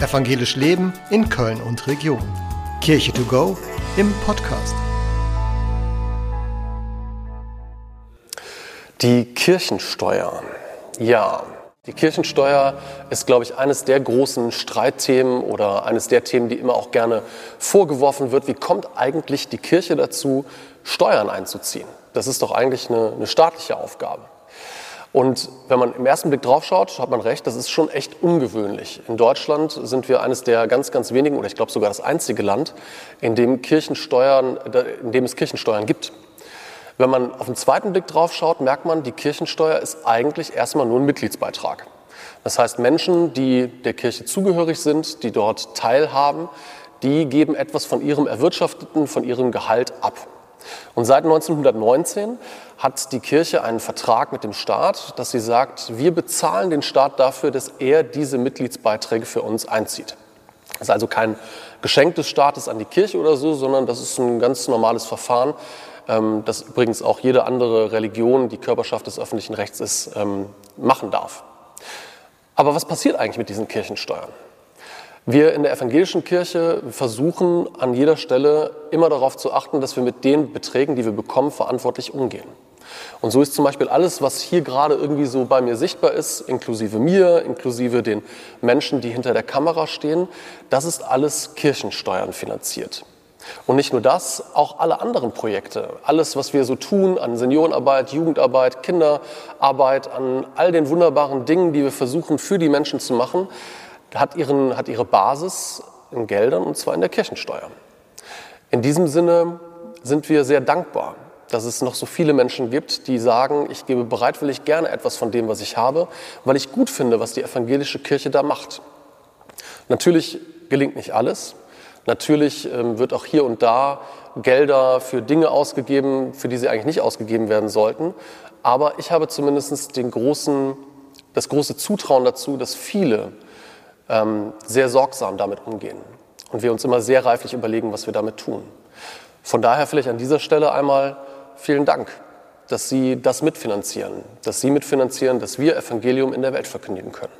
Evangelisch Leben in Köln und Region. Kirche to go im Podcast. Die Kirchensteuer. Ja, die Kirchensteuer ist, glaube ich, eines der großen Streitthemen oder eines der Themen, die immer auch gerne vorgeworfen wird. Wie kommt eigentlich die Kirche dazu, Steuern einzuziehen? Das ist doch eigentlich eine, eine staatliche Aufgabe. Und wenn man im ersten Blick drauf schaut, hat man recht, das ist schon echt ungewöhnlich. In Deutschland sind wir eines der ganz, ganz wenigen, oder ich glaube sogar das einzige Land, in dem, Kirchensteuern, in dem es Kirchensteuern gibt. Wenn man auf den zweiten Blick drauf schaut, merkt man, die Kirchensteuer ist eigentlich erstmal nur ein Mitgliedsbeitrag. Das heißt, Menschen, die der Kirche zugehörig sind, die dort teilhaben, die geben etwas von ihrem Erwirtschafteten, von ihrem Gehalt ab. Und seit 1919 hat die Kirche einen Vertrag mit dem Staat, dass sie sagt, wir bezahlen den Staat dafür, dass er diese Mitgliedsbeiträge für uns einzieht. Das ist also kein Geschenk des Staates an die Kirche oder so, sondern das ist ein ganz normales Verfahren, ähm, das übrigens auch jede andere Religion, die Körperschaft des öffentlichen Rechts ist, ähm, machen darf. Aber was passiert eigentlich mit diesen Kirchensteuern? Wir in der evangelischen Kirche versuchen an jeder Stelle immer darauf zu achten, dass wir mit den Beträgen, die wir bekommen, verantwortlich umgehen. Und so ist zum Beispiel alles, was hier gerade irgendwie so bei mir sichtbar ist, inklusive mir, inklusive den Menschen, die hinter der Kamera stehen, das ist alles Kirchensteuern finanziert. Und nicht nur das, auch alle anderen Projekte, alles, was wir so tun an Seniorenarbeit, Jugendarbeit, Kinderarbeit, an all den wunderbaren Dingen, die wir versuchen für die Menschen zu machen, hat, ihren, hat ihre Basis in Geldern und zwar in der Kirchensteuer. In diesem Sinne sind wir sehr dankbar, dass es noch so viele Menschen gibt, die sagen, ich gebe bereitwillig gerne etwas von dem, was ich habe, weil ich gut finde, was die evangelische Kirche da macht. Natürlich gelingt nicht alles. Natürlich ähm, wird auch hier und da Gelder für Dinge ausgegeben, für die sie eigentlich nicht ausgegeben werden sollten. Aber ich habe zumindest den großen, das große Zutrauen dazu, dass viele sehr sorgsam damit umgehen und wir uns immer sehr reiflich überlegen, was wir damit tun. Von daher vielleicht an dieser Stelle einmal vielen Dank, dass Sie das mitfinanzieren, dass Sie mitfinanzieren, dass wir Evangelium in der Welt verkündigen können.